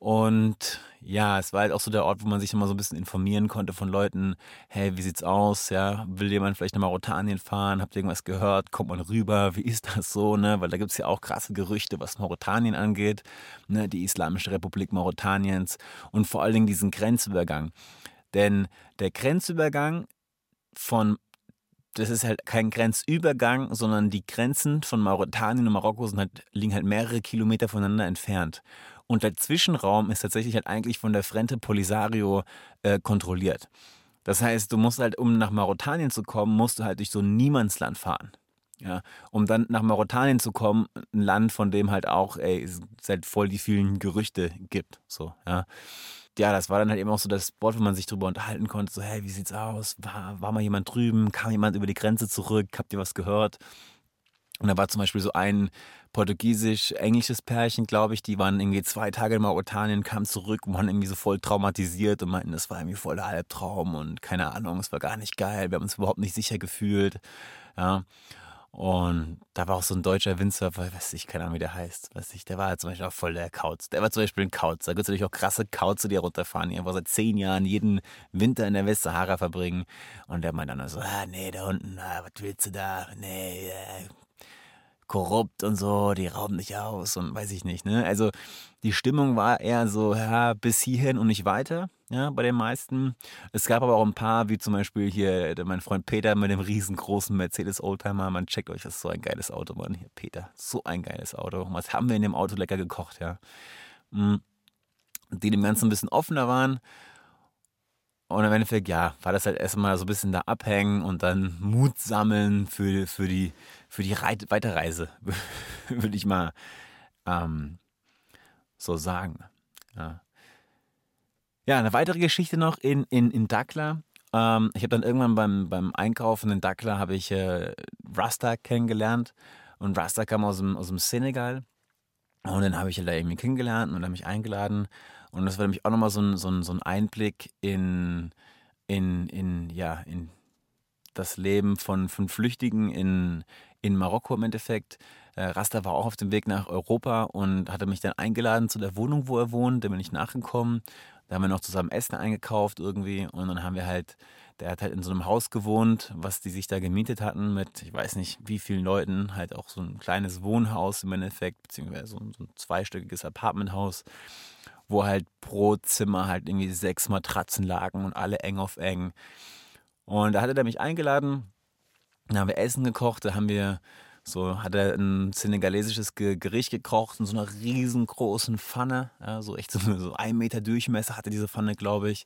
Speaker 2: Und ja, es war halt auch so der Ort, wo man sich immer so ein bisschen informieren konnte von Leuten, hey, wie sieht's aus, ja, will jemand vielleicht nach Mauretanien fahren, habt ihr irgendwas gehört, kommt man rüber, wie ist das so, ne, weil da gibt's ja auch krasse Gerüchte, was Mauretanien angeht, ne, die Islamische Republik Mauretaniens und vor allen Dingen diesen Grenzübergang. Denn der Grenzübergang von das ist halt kein Grenzübergang, sondern die Grenzen von Mauretanien und Marokko sind halt, liegen halt mehrere Kilometer voneinander entfernt. Und der Zwischenraum ist tatsächlich halt eigentlich von der Frente Polisario äh, kontrolliert. Das heißt, du musst halt, um nach Mauretanien zu kommen, musst du halt durch so ein Niemandsland fahren. Ja, um dann nach Mauretanien zu kommen, ein Land, von dem halt auch, ey, es halt voll die vielen Gerüchte gibt. So, ja ja, das war dann halt eben auch so das Spot, wo man sich drüber unterhalten konnte, so, hey, wie sieht's aus? War, war mal jemand drüben? Kam jemand über die Grenze zurück? Habt ihr was gehört? Und da war zum Beispiel so ein portugiesisch-englisches Pärchen, glaube ich, die waren irgendwie zwei Tage in Mauretanien, kamen zurück und waren irgendwie so voll traumatisiert und meinten, das war irgendwie voll der Albtraum und keine Ahnung, es war gar nicht geil, wir haben uns überhaupt nicht sicher gefühlt. Ja. Und da war auch so ein deutscher Windsurfer, weiß ich, keine Ahnung, wie der heißt. Weiß ich, der war halt zum Beispiel auch voll der Kauz. Der war zum Beispiel ein Kauz. Da gibt es natürlich auch krasse Kauze, die runterfahren, die einfach seit zehn Jahren jeden Winter in der Westsahara verbringen. Und der meint dann so, ah, nee, da unten, ah, was willst du da? Nee, äh, korrupt und so, die rauben dich aus und weiß ich nicht. Ne? Also die Stimmung war eher so, ja, bis hierhin und nicht weiter, ja, bei den meisten. Es gab aber auch ein paar, wie zum Beispiel hier mein Freund Peter mit dem riesengroßen Mercedes Oldtimer. Man checkt euch, das ist so ein geiles Auto, Mann. Hier, Peter, so ein geiles Auto. Was haben wir in dem Auto lecker gekocht, ja. Mhm. Die dem Ganzen ein bisschen offener waren. Und im Endeffekt, ja, war das halt erstmal so ein bisschen da abhängen und dann Mut sammeln für, für die, für die Reit Weiterreise, würde ich mal ähm, so sagen. Ja. ja, eine weitere Geschichte noch in, in, in Dakla. Ähm, ich habe dann irgendwann beim, beim Einkaufen in Dakla habe ich äh, Rasta kennengelernt und Rasta kam aus dem, aus dem Senegal. Und dann habe ich halt da irgendwie kennengelernt und dann mich eingeladen und das war nämlich auch nochmal so ein, so, ein, so ein Einblick in, in, in, ja, in das Leben von, von Flüchtigen in, in Marokko im Endeffekt. Äh, Rasta war auch auf dem Weg nach Europa und hatte mich dann eingeladen zu der Wohnung, wo er wohnt. Da bin ich nachgekommen. Da haben wir noch zusammen Essen eingekauft irgendwie und dann haben wir halt, der hat halt in so einem Haus gewohnt, was die sich da gemietet hatten mit, ich weiß nicht wie vielen Leuten, halt auch so ein kleines Wohnhaus im Endeffekt, beziehungsweise so ein, so ein zweistöckiges Apartmenthaus wo halt pro Zimmer halt irgendwie sechs Matratzen lagen und alle eng auf eng. Und da hatte er mich eingeladen, da haben wir Essen gekocht, da haben wir so, hat er ein senegalesisches Gericht gekocht in so einer riesengroßen Pfanne, ja, so echt so, so ein Meter Durchmesser hatte diese Pfanne, glaube ich.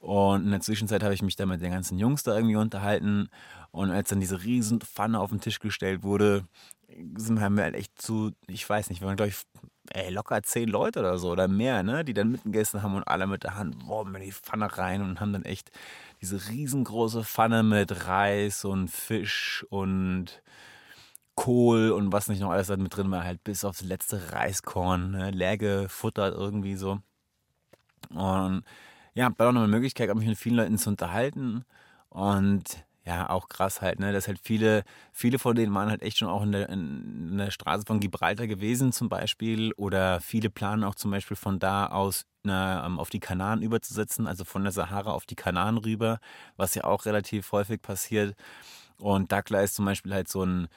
Speaker 2: Und in der Zwischenzeit habe ich mich da mit den ganzen Jungs da irgendwie unterhalten. Und als dann diese riesen Pfanne auf den Tisch gestellt wurde, haben wir halt echt zu, ich weiß nicht, wir waren glaube ich ey, locker zehn Leute oder so oder mehr, ne, die dann mitgegessen haben und alle mit der Hand, boah, in die Pfanne rein und haben dann echt diese riesengroße Pfanne mit Reis und Fisch und Kohl und was nicht noch alles da mit drin war, halt bis aufs letzte Reiskorn, ne, leer gefuttert irgendwie so. Und ja, war auch noch eine Möglichkeit, mich mit vielen Leuten zu unterhalten und ja, auch krass halt, ne? Dass halt viele, viele von denen waren halt echt schon auch in der, in der Straße von Gibraltar gewesen zum Beispiel. Oder viele planen auch zum Beispiel von da aus na, ähm, auf die Kanaren überzusetzen, also von der Sahara auf die Kanaren rüber, was ja auch relativ häufig passiert. Und Dakla ist zum Beispiel halt so ein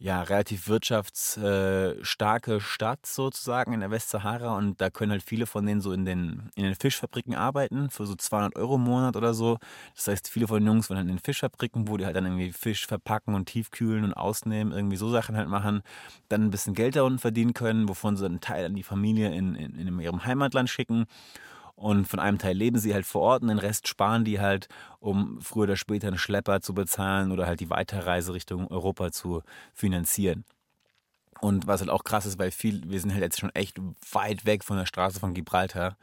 Speaker 2: ja, relativ wirtschaftsstarke Stadt sozusagen in der Westsahara und da können halt viele von denen so in den, in den Fischfabriken arbeiten für so 200 Euro im Monat oder so. Das heißt, viele von den Jungs wollen halt in den Fischfabriken, wo die halt dann irgendwie Fisch verpacken und tiefkühlen und ausnehmen, irgendwie so Sachen halt machen, dann ein bisschen Geld da verdienen können, wovon sie einen Teil an die Familie in, in, in ihrem Heimatland schicken und von einem Teil leben sie halt vor Ort und den Rest sparen die halt, um früher oder später einen Schlepper zu bezahlen oder halt die Weiterreise Richtung Europa zu finanzieren. Und was halt auch krass ist, weil viel, wir sind halt jetzt schon echt weit weg von der Straße von Gibraltar.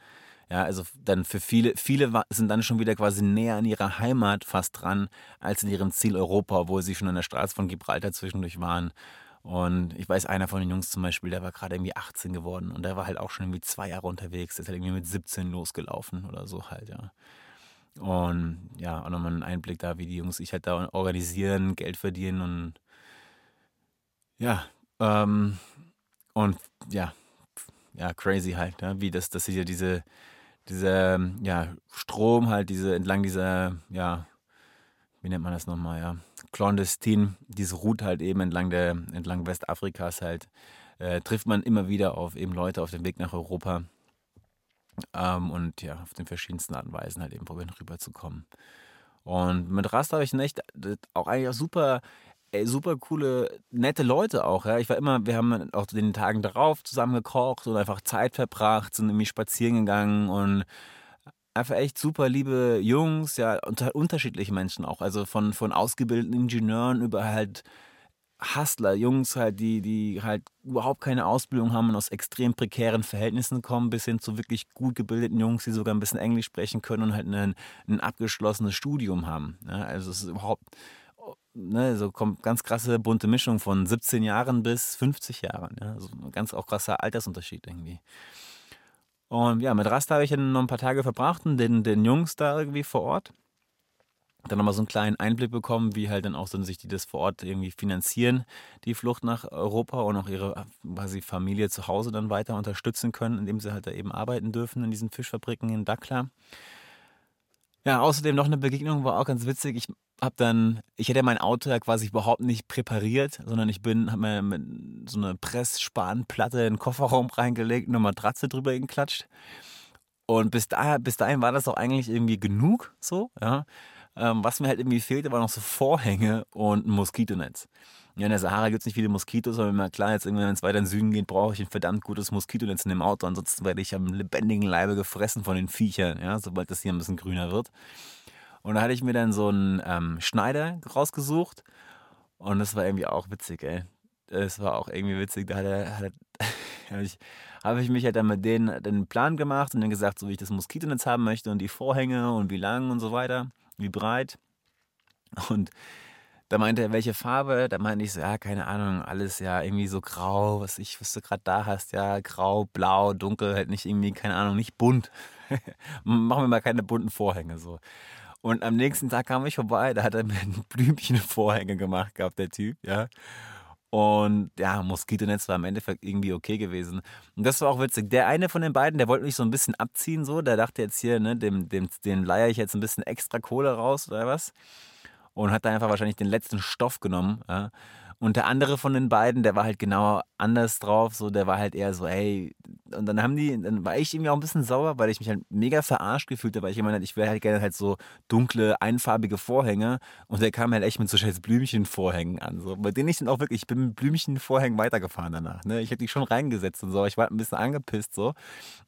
Speaker 2: Ja, also dann für viele, viele sind dann schon wieder quasi näher an ihrer Heimat fast dran, als in ihrem Ziel Europa, obwohl sie schon an der Straße von Gibraltar zwischendurch waren. Und ich weiß, einer von den Jungs zum Beispiel, der war gerade irgendwie 18 geworden und der war halt auch schon irgendwie zwei Jahre unterwegs. Der ist halt irgendwie mit 17 losgelaufen oder so halt, ja. Und ja, auch nochmal ein Einblick da, wie die Jungs sich halt da organisieren, Geld verdienen und ja, ähm, und ja, ja, crazy halt, ne? wie das, dass hier diese, dieser, ja, Strom halt, diese, entlang dieser, ja, wie nennt man das nochmal, ja, clandestin, diese Route halt eben entlang der, entlang Westafrikas halt, äh, trifft man immer wieder auf eben Leute auf dem Weg nach Europa. Ähm, und ja, auf den verschiedensten Arten und Weisen halt eben probieren rüberzukommen. Und mit Rast habe ich echt auch eigentlich auch super, ey, super coole, nette Leute auch. Ja. Ich war immer, wir haben auch den Tagen darauf zusammen gekocht und einfach Zeit verbracht, sind irgendwie spazieren gegangen und einfach echt super liebe Jungs, ja, unter, unterschiedliche Menschen auch. Also von, von ausgebildeten Ingenieuren über halt Hustler, Jungs halt, die, die halt überhaupt keine Ausbildung haben und aus extrem prekären Verhältnissen kommen, bis hin zu wirklich gut gebildeten Jungs, die sogar ein bisschen Englisch sprechen können und halt ein, ein abgeschlossenes Studium haben. Ja, also es ist überhaupt, ne, so kommt ganz krasse bunte Mischung von 17 Jahren bis 50 Jahren. Ja, also ein ganz auch krasser Altersunterschied irgendwie. Und ja, mit Rasta habe ich dann noch ein paar Tage verbracht und den, den Jungs da irgendwie vor Ort. Dann nochmal so einen kleinen Einblick bekommen, wie halt dann auch so sich die das vor Ort irgendwie finanzieren, die Flucht nach Europa und auch ihre quasi Familie zu Hause dann weiter unterstützen können, indem sie halt da eben arbeiten dürfen in diesen Fischfabriken in Dakla. Ja, außerdem noch eine Begegnung war auch ganz witzig. Ich habe dann, ich hätte mein Auto ja quasi überhaupt nicht präpariert, sondern ich bin, habe mir mit so eine Pressspanplatte in den Kofferraum reingelegt, eine Matratze drüber geklatscht. Und bis, da, bis dahin war das auch eigentlich irgendwie genug, so, ja. Ähm, was mir halt irgendwie fehlte, waren noch so Vorhänge und ein Moskitonetz. Ja, in der Sahara gibt es nicht viele Moskitos, aber immer klar, jetzt irgendwann, wenn es weiter in den Süden geht, brauche ich ein verdammt gutes Moskitonetz in dem Auto. Ansonsten werde ich am lebendigen Leibe gefressen von den Viechern, ja, sobald das hier ein bisschen grüner wird. Und da hatte ich mir dann so einen ähm, Schneider rausgesucht und das war irgendwie auch witzig, ey. Das war auch irgendwie witzig. Da hat er, hat er, habe ich, hab ich mich halt dann mit denen den Plan gemacht und dann gesagt, so wie ich das Moskitonetz haben möchte und die Vorhänge und wie lang und so weiter, wie breit. Und da meinte er, welche Farbe? Da meinte ich so, ja, keine Ahnung, alles ja irgendwie so grau, was ich, was du gerade da hast, ja, grau, blau, dunkel, halt nicht irgendwie, keine Ahnung, nicht bunt. Machen wir mal keine bunten Vorhänge so. Und am nächsten Tag kam ich vorbei, da hat er mir ein Blümchen Vorhänge gemacht gehabt, der Typ, ja. Und ja, Moskitonetz war im Endeffekt irgendwie okay gewesen. Und das war auch witzig. Der eine von den beiden, der wollte mich so ein bisschen abziehen, so. Der dachte jetzt hier, ne, dem, dem, dem leier ich jetzt ein bisschen extra Kohle raus oder was und hat da einfach wahrscheinlich den letzten Stoff genommen. Ja. Und der andere von den beiden, der war halt genau anders drauf, so der war halt eher so, hey, und dann haben die, dann war ich irgendwie auch ein bisschen sauer, weil ich mich halt mega verarscht gefühlt habe, weil ich gemeint ich wäre halt gerne halt so dunkle, einfarbige Vorhänge und der kam halt echt mit so scheiß Blümchenvorhängen an, so, bei denen ich dann auch wirklich, ich bin mit Blümchenvorhängen weitergefahren danach, ne, ich hätte die schon reingesetzt und so, ich war halt ein bisschen angepisst, so,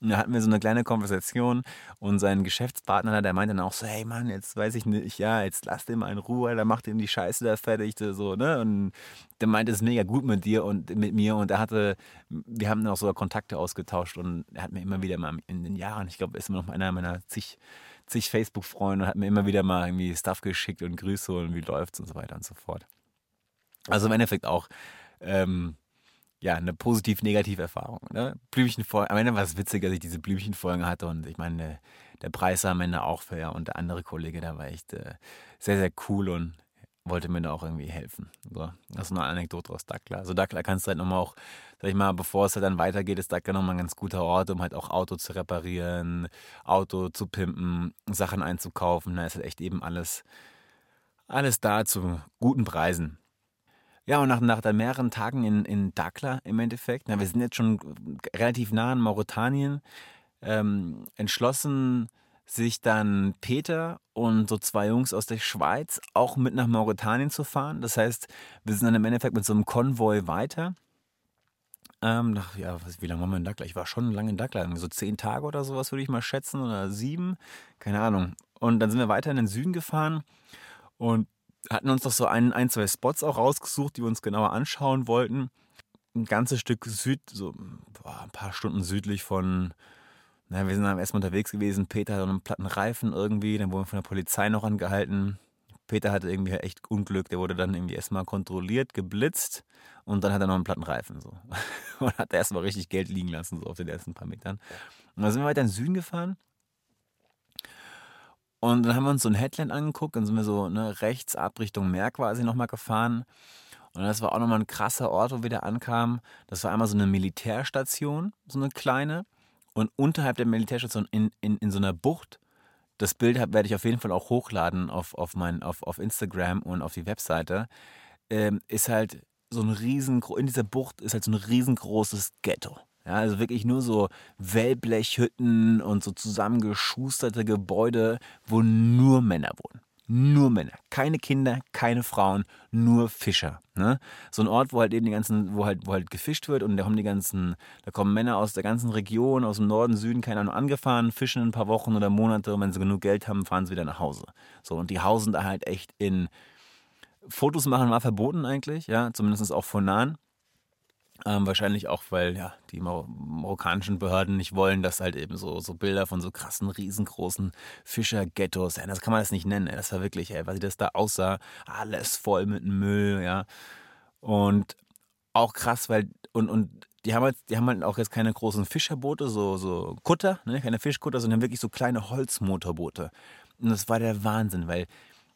Speaker 2: und da hatten wir so eine kleine Konversation und sein Geschäftspartner, der meinte dann auch so, hey Mann, jetzt weiß ich nicht, ja, jetzt lass den mal in Ruhe, da macht ihm die Scheiße da fertig, so, ne, und der meinte, es ist mega gut mit dir und mit mir und er hatte, wir haben dann auch sogar Kontakte ausgetauscht und er hat mir immer wieder mal in den Jahren, ich glaube, er ist immer noch einer meiner zig, zig Facebook-Freunde und hat mir immer wieder mal irgendwie Stuff geschickt und Grüße und wie läuft's und so weiter und so fort. Also im Endeffekt auch, ähm, ja, eine positiv-negative Erfahrung. Ne? Blümchenfolgen, am Ende war es witzig, dass ich diese Blümchenfolgen hatte und ich meine, der Preis war am Ende auch fair und der andere Kollege, der war echt äh, sehr, sehr cool und wollte mir da auch irgendwie helfen. So, das ist eine Anekdote aus Dackler. Also Dackler kannst du halt nochmal auch, sag ich mal, bevor es halt dann weitergeht, ist Dackler nochmal ein ganz guter Ort, um halt auch Auto zu reparieren, Auto zu pimpen, Sachen einzukaufen. Da ist halt echt eben alles, alles da zu guten Preisen. Ja, und nach, nach dann mehreren Tagen in, in Dakhla im Endeffekt, na, wir sind jetzt schon relativ nah in Mauretanien, ähm, entschlossen, sich dann Peter und so zwei Jungs aus der Schweiz auch mit nach Mauretanien zu fahren. Das heißt, wir sind dann im Endeffekt mit so einem Konvoi weiter. Ähm, nach, ja, was, wie lange waren wir in Dakla? Ich war schon lange in Dakla, so zehn Tage oder sowas würde ich mal schätzen oder sieben, keine Ahnung. Und dann sind wir weiter in den Süden gefahren und hatten uns doch so ein, ein, zwei Spots auch rausgesucht, die wir uns genauer anschauen wollten. Ein ganzes Stück Süd, so boah, ein paar Stunden südlich von, na, wir sind dann erstmal unterwegs gewesen. Peter hatte einen platten Reifen irgendwie. Dann wurden wir von der Polizei noch angehalten. Peter hatte irgendwie echt Unglück. Der wurde dann irgendwie erstmal kontrolliert, geblitzt und dann hat er noch einen platten Reifen. So. Und hat erstmal richtig Geld liegen lassen, so auf den ersten paar Metern. Und dann sind wir weiter in den Süden gefahren. Und dann haben wir uns so ein Headland angeguckt. Dann sind wir so ne, rechts ab Richtung Meer quasi nochmal gefahren. Und das war auch nochmal ein krasser Ort, wo wir da ankamen. Das war einmal so eine Militärstation, so eine kleine. Und unterhalb der Militärstation in, in, in so einer Bucht, das Bild werde ich auf jeden Fall auch hochladen auf, auf, mein, auf, auf Instagram und auf die Webseite, ähm, ist halt so ein riesen, in dieser Bucht ist halt so ein riesengroßes Ghetto. Ja, also wirklich nur so Wellblechhütten und so zusammengeschusterte Gebäude, wo nur Männer wohnen nur Männer. Keine Kinder, keine Frauen, nur Fischer. Ne? So ein Ort, wo halt eben die ganzen, wo halt, wo halt gefischt wird und da kommen die ganzen, da kommen Männer aus der ganzen Region, aus dem Norden, Süden, keine Ahnung, angefahren, fischen ein paar Wochen oder Monate und wenn sie genug Geld haben, fahren sie wieder nach Hause. So, und die hausen da halt echt in Fotos machen war verboten eigentlich, ja, zumindest auch von nahen. Ähm, wahrscheinlich auch, weil ja die Mar marokkanischen Behörden nicht wollen, dass halt eben so, so Bilder von so krassen, riesengroßen Fischerghettos, ja, das kann man das nicht nennen. Ey. Das war wirklich, ey, was das da aussah, alles voll mit Müll, ja. Und auch krass, weil, und, und die haben halt, die haben halt auch jetzt keine großen Fischerboote, so, so Kutter, ne? keine Fischkutter, sondern wirklich so kleine Holzmotorboote. Und das war der Wahnsinn, weil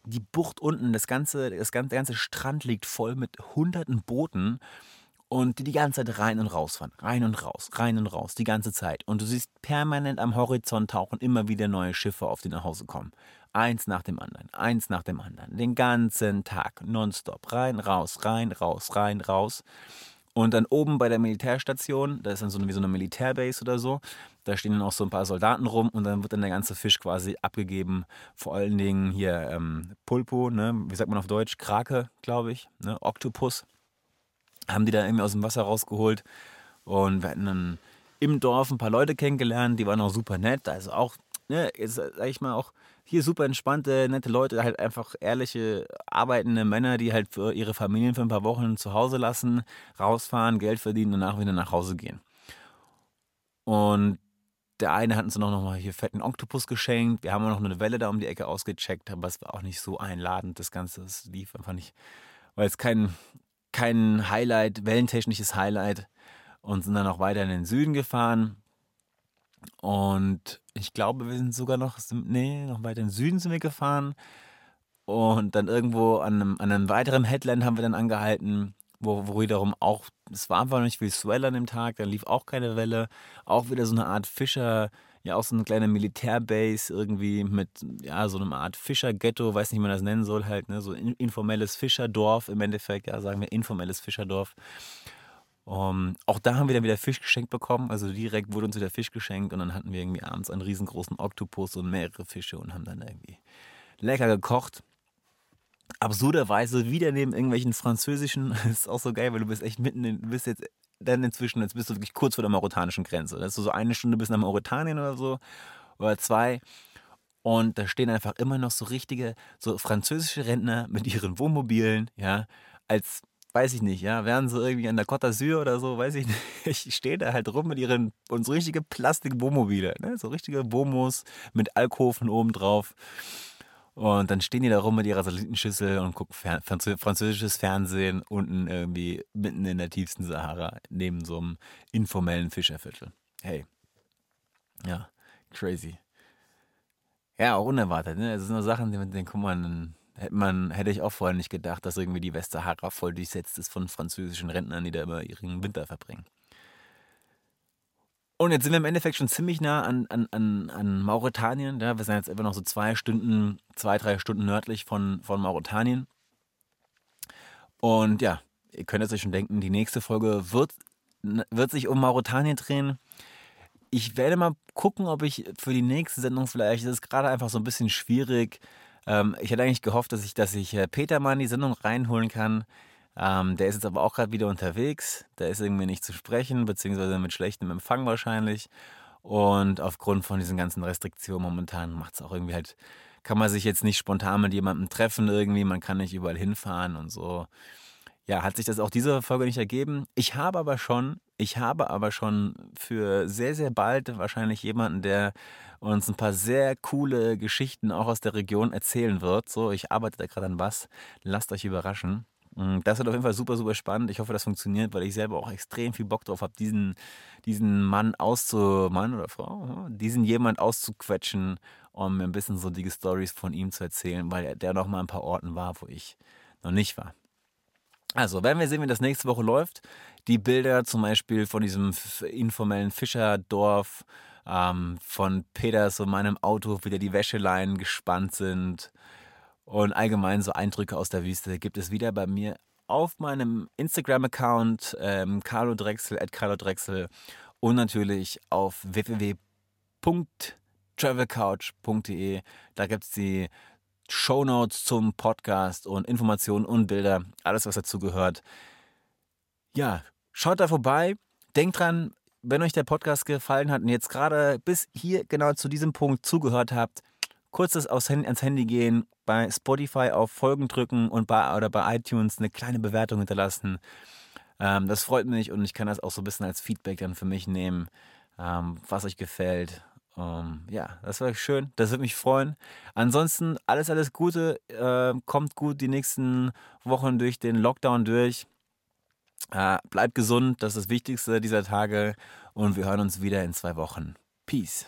Speaker 2: die Bucht unten, das ganze, das ganze, der ganze Strand liegt voll mit hunderten Booten und die die ganze Zeit rein und raus fahren. Rein und raus, rein und raus, die ganze Zeit. Und du siehst permanent am Horizont tauchen immer wieder neue Schiffe auf, die nach Hause kommen. Eins nach dem anderen, eins nach dem anderen. Den ganzen Tag, nonstop. Rein, raus, rein, raus, rein, raus. Und dann oben bei der Militärstation, da ist dann so eine, wie so eine Militärbase oder so, da stehen dann auch so ein paar Soldaten rum und dann wird dann der ganze Fisch quasi abgegeben. Vor allen Dingen hier ähm, Pulpo, ne? wie sagt man auf Deutsch? Krake, glaube ich, ne? Oktopus haben die da irgendwie aus dem Wasser rausgeholt. Und wir hatten dann im Dorf ein paar Leute kennengelernt, die waren auch super nett. Also auch, ne, jetzt sag ich mal, auch hier super entspannte, nette Leute, halt einfach ehrliche, arbeitende Männer, die halt für ihre Familien für ein paar Wochen zu Hause lassen, rausfahren, Geld verdienen und danach wieder nach Hause gehen. Und der eine hat uns noch mal hier fetten Oktopus geschenkt. Wir haben auch noch eine Welle da um die Ecke ausgecheckt, aber es war auch nicht so einladend. Das Ganze das lief einfach nicht, weil es kein kein Highlight, wellentechnisches Highlight und sind dann auch weiter in den Süden gefahren. Und ich glaube, wir sind sogar noch, nee, noch weiter in den Süden sind wir gefahren. Und dann irgendwo an einem, an einem weiteren Headland haben wir dann angehalten, wo, wo wiederum auch, es war einfach nicht viel Swell an dem Tag, da lief auch keine Welle. Auch wieder so eine Art Fischer, ja auch so eine kleine Militärbase irgendwie mit ja so einer Art Fischerghetto, weiß nicht, wie man das nennen soll, halt, ne, so informelles Fischerdorf im Endeffekt, ja, sagen wir informelles Fischerdorf. Um, auch da haben wir dann wieder Fisch geschenkt bekommen, also direkt wurde uns wieder Fisch geschenkt und dann hatten wir irgendwie abends einen riesengroßen Oktopus und mehrere Fische und haben dann irgendwie lecker gekocht. Absurderweise wieder neben irgendwelchen französischen, das ist auch so geil, weil du bist echt mitten in, bist jetzt dann inzwischen, jetzt bist du wirklich kurz vor der mauretanischen Grenze. Das ist so eine Stunde bis nach Mauretanien oder so, oder zwei. Und da stehen einfach immer noch so richtige, so französische Rentner mit ihren Wohnmobilen, ja, als, weiß ich nicht, ja, wären sie irgendwie an der Côte d'Azur oder so, weiß ich nicht, ich stehe da halt rum mit ihren, und so richtige Plastik-Wohnmobile, ne, so richtige Womos mit Alkoven oben drauf. Und dann stehen die da rum mit ihrer Satellitenschüssel und gucken Fer französisches Fernsehen unten irgendwie mitten in der tiefsten Sahara, neben so einem informellen Fischerviertel. Hey. Ja, crazy. Ja, auch unerwartet, ne? Das sind nur Sachen, die man guck mal, hätte, man, hätte ich auch vorher nicht gedacht, dass irgendwie die Westsahara voll durchsetzt ist von französischen Rentnern, die da immer ihren Winter verbringen. Und jetzt sind wir im Endeffekt schon ziemlich nah an, an, an, an Mauretanien. Ja, wir sind jetzt immer noch so zwei Stunden, zwei, drei Stunden nördlich von, von Mauretanien. Und ja, ihr könnt es euch schon denken, die nächste Folge wird, wird sich um Mauretanien drehen. Ich werde mal gucken, ob ich für die nächste Sendung vielleicht, das ist gerade einfach so ein bisschen schwierig. Ähm, ich hätte eigentlich gehofft, dass ich, dass ich äh, Peter mal in die Sendung reinholen kann. Ähm, der ist jetzt aber auch gerade wieder unterwegs. Der ist irgendwie nicht zu sprechen, beziehungsweise mit schlechtem Empfang wahrscheinlich. Und aufgrund von diesen ganzen Restriktionen momentan macht es auch irgendwie halt, kann man sich jetzt nicht spontan mit jemandem treffen irgendwie, man kann nicht überall hinfahren und so. Ja, hat sich das auch diese Folge nicht ergeben. Ich habe aber schon, ich habe aber schon für sehr, sehr bald wahrscheinlich jemanden, der uns ein paar sehr coole Geschichten auch aus der Region erzählen wird. So, ich arbeite da gerade an was. Lasst euch überraschen. Mm, das wird auf jeden Fall super, super spannend. Ich hoffe, das funktioniert, weil ich selber auch extrem viel Bock drauf habe, diesen, diesen Mann auszu, Mann oder Frau, diesen jemand auszuquetschen, um mir ein bisschen so die Stories von ihm zu erzählen, weil der noch mal ein paar Orten war, wo ich noch nicht war. Also, werden wir sehen, wie das nächste Woche läuft. Die Bilder zum Beispiel von diesem informellen Fischerdorf, ähm, von Peters und meinem Auto, wie da die Wäscheleinen gespannt sind und allgemein so Eindrücke aus der Wüste gibt es wieder bei mir auf meinem Instagram-Account ähm, Carlo Drechsel, at Carlo Drechsel und natürlich auf www.travelcouch.de. Da gibt es die Shownotes zum Podcast und Informationen und Bilder, alles was dazu gehört. Ja, schaut da vorbei. Denkt dran, wenn euch der Podcast gefallen hat und jetzt gerade bis hier genau zu diesem Punkt zugehört habt, kurzes aufs Handy, ans Handy gehen, bei Spotify auf Folgen drücken und bei, oder bei iTunes eine kleine Bewertung hinterlassen. Ähm, das freut mich und ich kann das auch so ein bisschen als Feedback dann für mich nehmen, ähm, was euch gefällt. Ähm, ja, das war schön. Das würde mich freuen. Ansonsten alles, alles Gute. Äh, kommt gut die nächsten Wochen durch den Lockdown durch. Äh, bleibt gesund, das ist das Wichtigste dieser Tage. Und wir hören uns wieder in zwei Wochen. Peace.